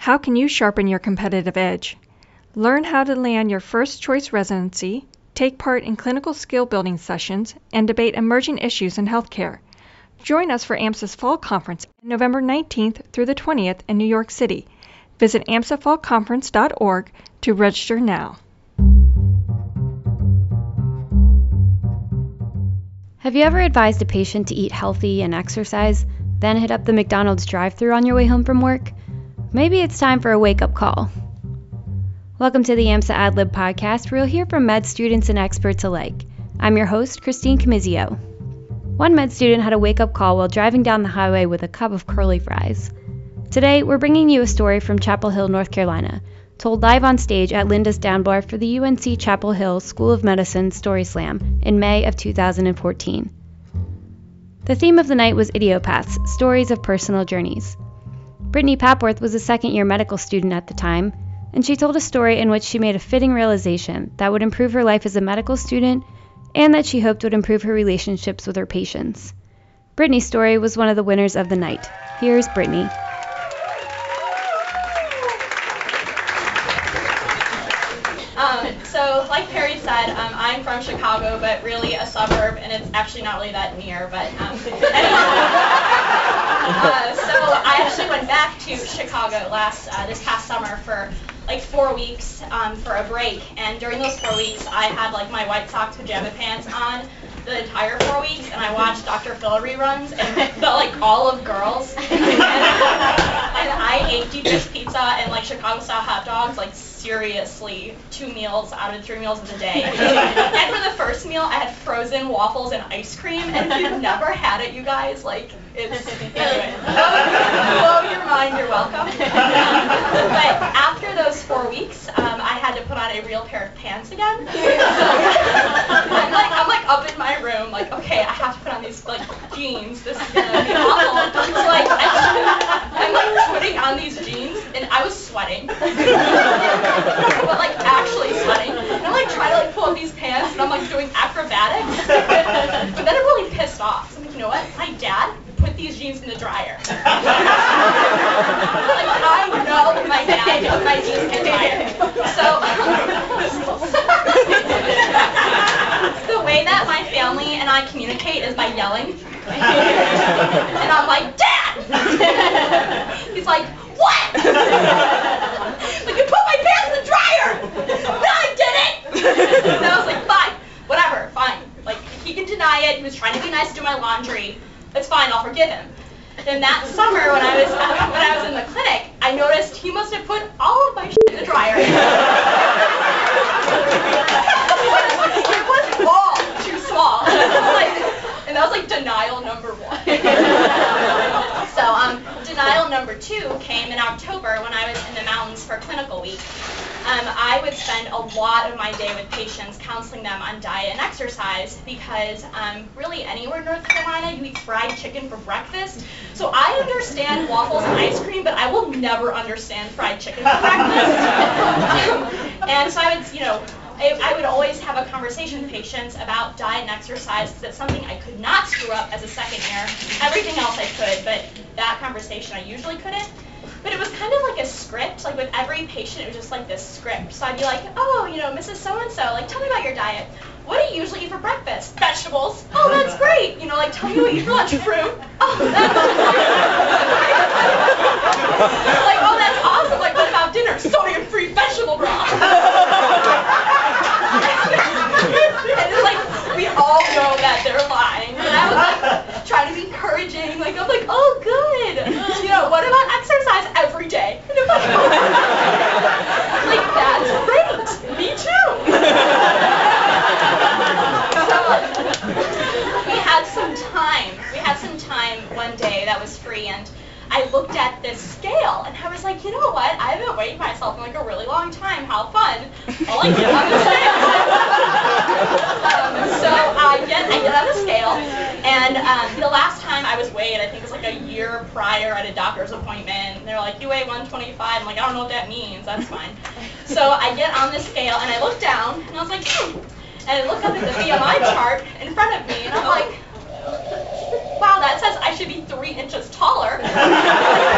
How can you sharpen your competitive edge? Learn how to land your first choice residency, take part in clinical skill building sessions, and debate emerging issues in healthcare. Join us for AMSA's Fall Conference November 19th through the 20th in New York City. Visit amsafallconference.org to register now. Have you ever advised a patient to eat healthy and exercise, then hit up the McDonald's drive thru on your way home from work? Maybe it's time for a wake up call. Welcome to the AMSA AdLib podcast, where you'll hear from med students and experts alike. I'm your host, Christine Camizio. One med student had a wake up call while driving down the highway with a cup of curly fries. Today, we're bringing you a story from Chapel Hill, North Carolina, told live on stage at Linda's Down Bar for the UNC Chapel Hill School of Medicine Story Slam in May of 2014. The theme of the night was Idiopaths Stories of Personal Journeys. Brittany Papworth was a second year medical student at the time and she told a story in which she made a fitting realization that would improve her life as a medical student and that she hoped would improve her relationships with her patients. Brittany's story was one of the winners of the night. Here's Brittany. Um, so, like Perry said, um, I'm from Chicago, but really a suburb, and it's actually not really that near. But um, uh, so I actually went back to Chicago last uh, this past summer for like four weeks um, for a break, and during those four weeks, I had like my White Sox pajama pants on the entire four weeks, and I watched Dr. Phil reruns and felt like all of girls. and, and I ate deep dish pizza and like Chicago style hot dogs like seriously two meals out of three meals of the day. and for the first meal, I had frozen waffles and ice cream, and if you've never had it, you guys, like it's anyway. Blow your mind. You're welcome. but after those four weeks, um, I had to put on a real pair of pants again. So I'm like, I'm like up in my room, like, okay, I have to put on these like jeans. This is gonna be awful. So like, I, I'm like putting on these jeans, and I was sweating, but like actually sweating. And I'm like trying to like pull up these pants, and I'm like doing acrobatics. but then it really pissed off. So I'm like, you know what? My dad put these jeans in the dryer. like I know my dad put my jeans in the dryer. So the way that my family and I communicate is by yelling. and I'm like, Dad! He's like, what? like you put my pants in the dryer! No, I didn't! and I was like, fine, whatever, fine. Like he can deny it. He was trying to be nice to do my laundry. It's fine, I'll forgive him. Then that summer when I was when I was in the clinic, I noticed he must have put all of my shit in the dryer. it was all too small. and that was like denial number one. so um, denial number two came in October when I was in the mountains for clinical week. Um, I would spend a lot of my day with patients counseling them on diet and exercise because um, really anywhere in North Carolina you eat fried chicken for breakfast. So I understand waffles and ice cream, but I will never understand fried chicken for breakfast. um, and so I would, you know, I, I, would always have a conversation with patients about diet and exercise because it's something I could not screw up as a second year. Everything else I could, but that conversation I usually couldn't. But it was kind of like a script. Like with every patient, it was just like this script. So I'd be like, oh, you know, Mrs. So-and-so, like, tell me about your diet. What do you usually eat for breakfast? Vegetables. Oh, that's great. You know, like, tell me what you eat for lunch. Fruit. Oh, that's like, oh, that's awesome. Like, what about dinner? Sodium-free vegetable broth. and it's like, we all know that they're lying. And I was like, trying to be encouraging. Like, I'm like, oh, good. You know, what about exercise every day? like, that's great. Me too. so, we had some time. We had some time one day that was free, and I looked at this scale and I was like, you know what? I haven't weighed myself in like a really long time. How fun! I'll like get on the scale. um, so I get I get on the scale, and um, the last time I was weighed, I think it was like a year prior at a doctor's appointment. And they're like, you weigh 125. I'm like, I don't know what that means. That's fine. So I get on the scale and I look down and I was like, hmm. And I look up at the BMI chart in front of me and I'm like wow, that says I should be three inches taller.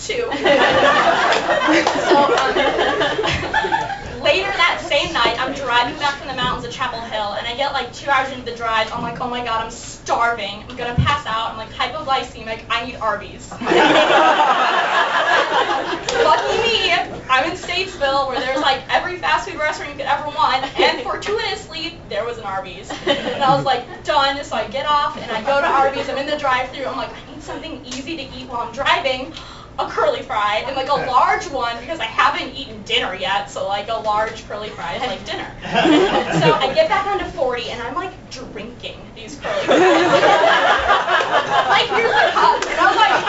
two. so um, later that same night, I'm driving back from the mountains of Chapel Like two hours into the drive. I'm like, oh my god, I'm starving. I'm gonna pass out. I'm like hypoglycemic. I need Arby's. Lucky me, I'm in Statesville, where there's like every fast food restaurant you could ever want, and fortuitously, there was an Arby's. And I was like, done. So I get off and I go to Arby's. I'm in the drive-through. I'm like, I need something easy to eat while I'm driving a curly fry and like a large one because I haven't eaten dinner yet, so like a large curly fry is like dinner. so I get back onto 40 and I'm like drinking these curly fries. like here's a cup and I'm like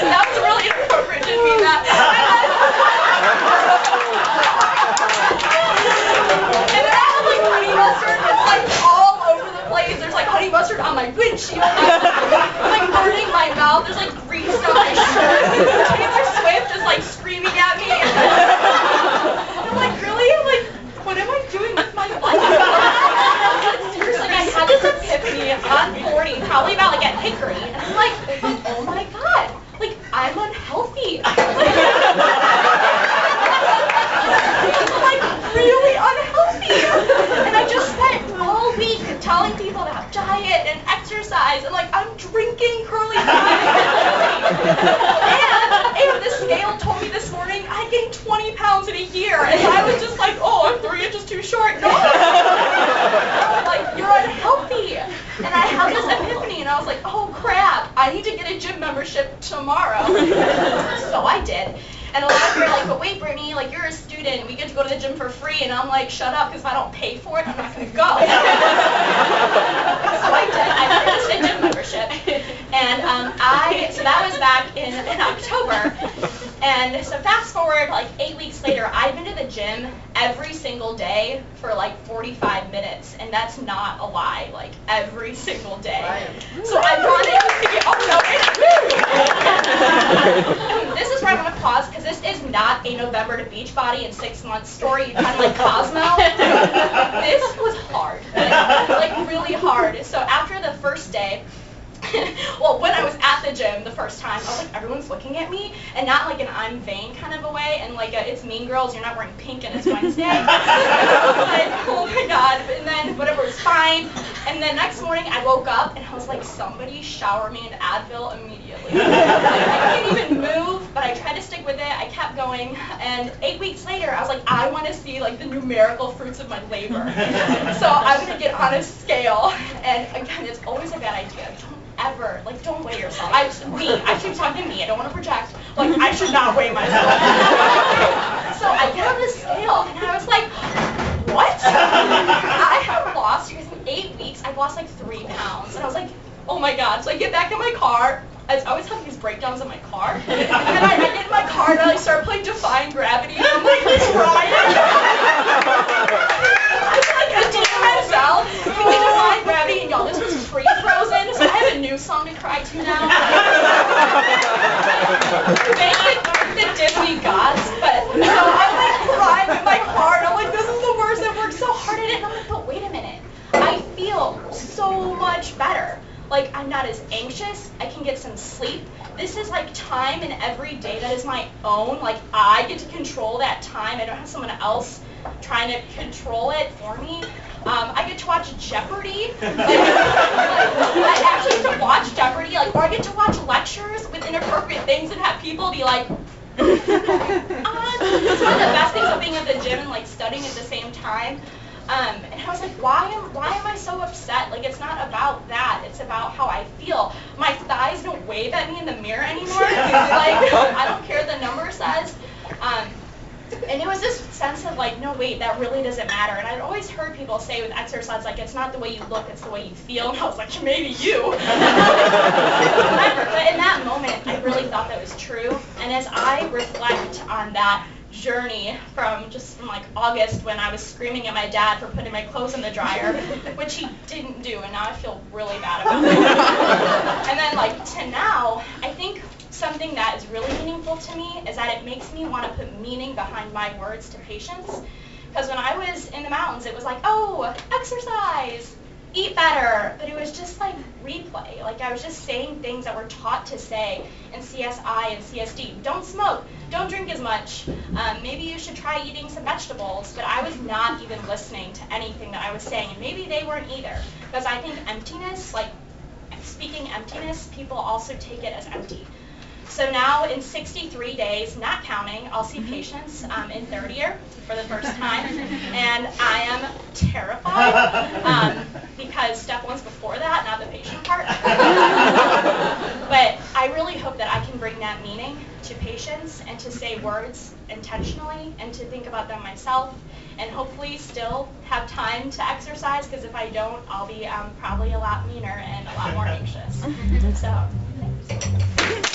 that was really inappropriate, didn't mean that. and then I have like honey mustard, it's like all over the place. There's like honey mustard on my windshield. I'm like burning my mouth. There's like grease on my shirt. Taylor Swift is like screaming at me. I'm like, really? I'm like, what am I doing with my life? Seriously, I had this epiphany on 40, probably about like at Hickory, and I'm like, oh my god, like I'm unhealthy. I'm like really unhealthy. And I just spent all week telling people to have diet and exercise, and like I'm drinking curly fries. And, and the scale told me this morning I gained 20 pounds in a year, and I was just like, oh, I'm three inches too short. No. like you're unhealthy. And I had this epiphany, and I was like, oh crap, I need to get a gym membership tomorrow. so I did. And a lot of people are like, but wait, Brittany, like you're a student, we get to go to the gym for free, and I'm like, shut up, because if I don't pay for it, I'm not gonna go. so I did. I gym um, I so that was back in in October, and so fast forward like eight weeks later, I've been to the gym every single day for like 45 minutes, and that's not a lie, like every single day. So I've gone in. Oh no! this is where I want to pause because this is not a November to Beachbody in six months story, kind of like Cosmo. this was hard, like, like really hard. So after the first day, well, when I was at the gym the first time, I was like, everyone's looking at me, and not like an I'm vain kind of a way, and like a, it's Mean Girls, you're not wearing pink and it's Wednesday. I was like, oh my god, and then whatever was fine. And then next morning I woke up and I was like, somebody shower me an Advil immediately. like, I can't even move, but I tried to stick with it. I kept going, and eight weeks later, I was like, I want to see like the numerical fruits of my labor. so I'm gonna get on a scale, and again, it's always a bad idea. Don't ever, like, don't weigh yourself. I, me, I keep talking to me. I don't want to project. Like, I should not weigh myself. so I get on the scale, and I was like, what? I have lost, because in eight weeks, I've lost like three pounds. And I was like, oh my god. So I get back in my car. I always have these breakdowns in my car. And then I, I get in my car and I like, start playing Defying Gravity. And I'm like crying. I'm like Idina Menzel singing Defying Gravity. And y'all, this was pre-Frozen, so I have a new song to cry to now. Thank the Disney gods. But so I'm like crying in my car and I'm like, this is the worst. I worked so hard at it. And I'm like, but wait a minute. I feel so much better. Like I'm not as anxious. I can get some sleep. This is like time in every day that is my own. Like I get to control that time. I don't have someone else trying to control it for me. Um, I get to watch Jeopardy. I actually get to watch Jeopardy. Like, or I get to watch lectures with inappropriate things and have people be like. uh, it's one of the best things of being at the gym and like studying at the same time. Um, and I was like, why am why am I so upset? Like it's not about that. It's about how I feel. My thighs don't wave at me in the mirror anymore. like I don't care the number says. Um, and it was this sense of like, no, wait, that really doesn't matter. And I'd always heard people say with exercise, like, it's not the way you look, it's the way you feel. And I was like, maybe you. but in that moment, I really thought that was true. And as I reflect on that journey from just from like August when I was screaming at my dad for putting my clothes in the dryer, which he didn't do, and now I feel really bad about it. and then like to now, I think something that is really meaningful to me is that it makes me want to put meaning behind my words to patients. Because when I was in the mountains, it was like, oh, exercise. eat better, but it was just like replay. Like I was just saying things that were taught to say in CSI and CSD. Don't smoke. Don't drink as much. Um, maybe you should try eating some vegetables. But I was not even listening to anything that I was saying, and maybe they weren't either. Because I think emptiness, like speaking emptiness, people also take it as empty. So now in 63 days, not counting, I'll see patients um, in third year for the first time, and I am terrified um, because step one's before that, not the patient part. but I really hope that I can bring that meaning to patients and to say words intentionally and to think about them myself and hopefully still have time to exercise because if I don't, I'll be um, probably a lot meaner and a lot more anxious. so.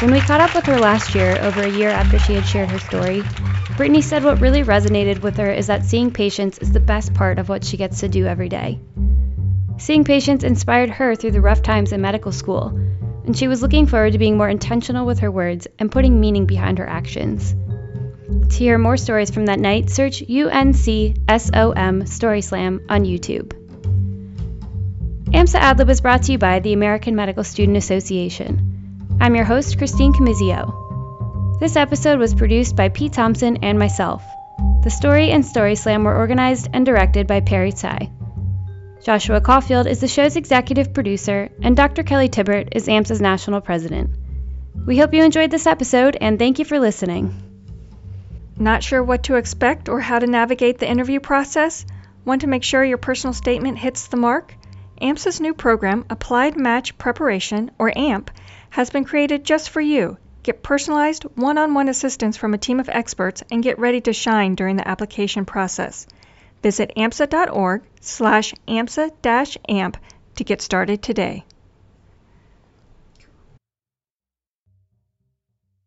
When we caught up with her last year, over a year after she had shared her story, Brittany said what really resonated with her is that seeing patients is the best part of what she gets to do every day. Seeing patients inspired her through the rough times in medical school, and she was looking forward to being more intentional with her words and putting meaning behind her actions. To hear more stories from that night, search UNCSOM Story Slam on YouTube. AMSA AdLib is brought to you by the American Medical Student Association. I'm your host, Christine Camizio. This episode was produced by Pete Thompson and myself. The story and story slam were organized and directed by Perry Tsai. Joshua Caulfield is the show's executive producer, and Dr. Kelly Tibbert is AMSA's national president. We hope you enjoyed this episode, and thank you for listening. Not sure what to expect or how to navigate the interview process? Want to make sure your personal statement hits the mark? AMSA's new program, Applied Match Preparation, or AMP, has been created just for you. Get personalized, one on one assistance from a team of experts and get ready to shine during the application process. Visit amsa.org slash amsa amp to get started today.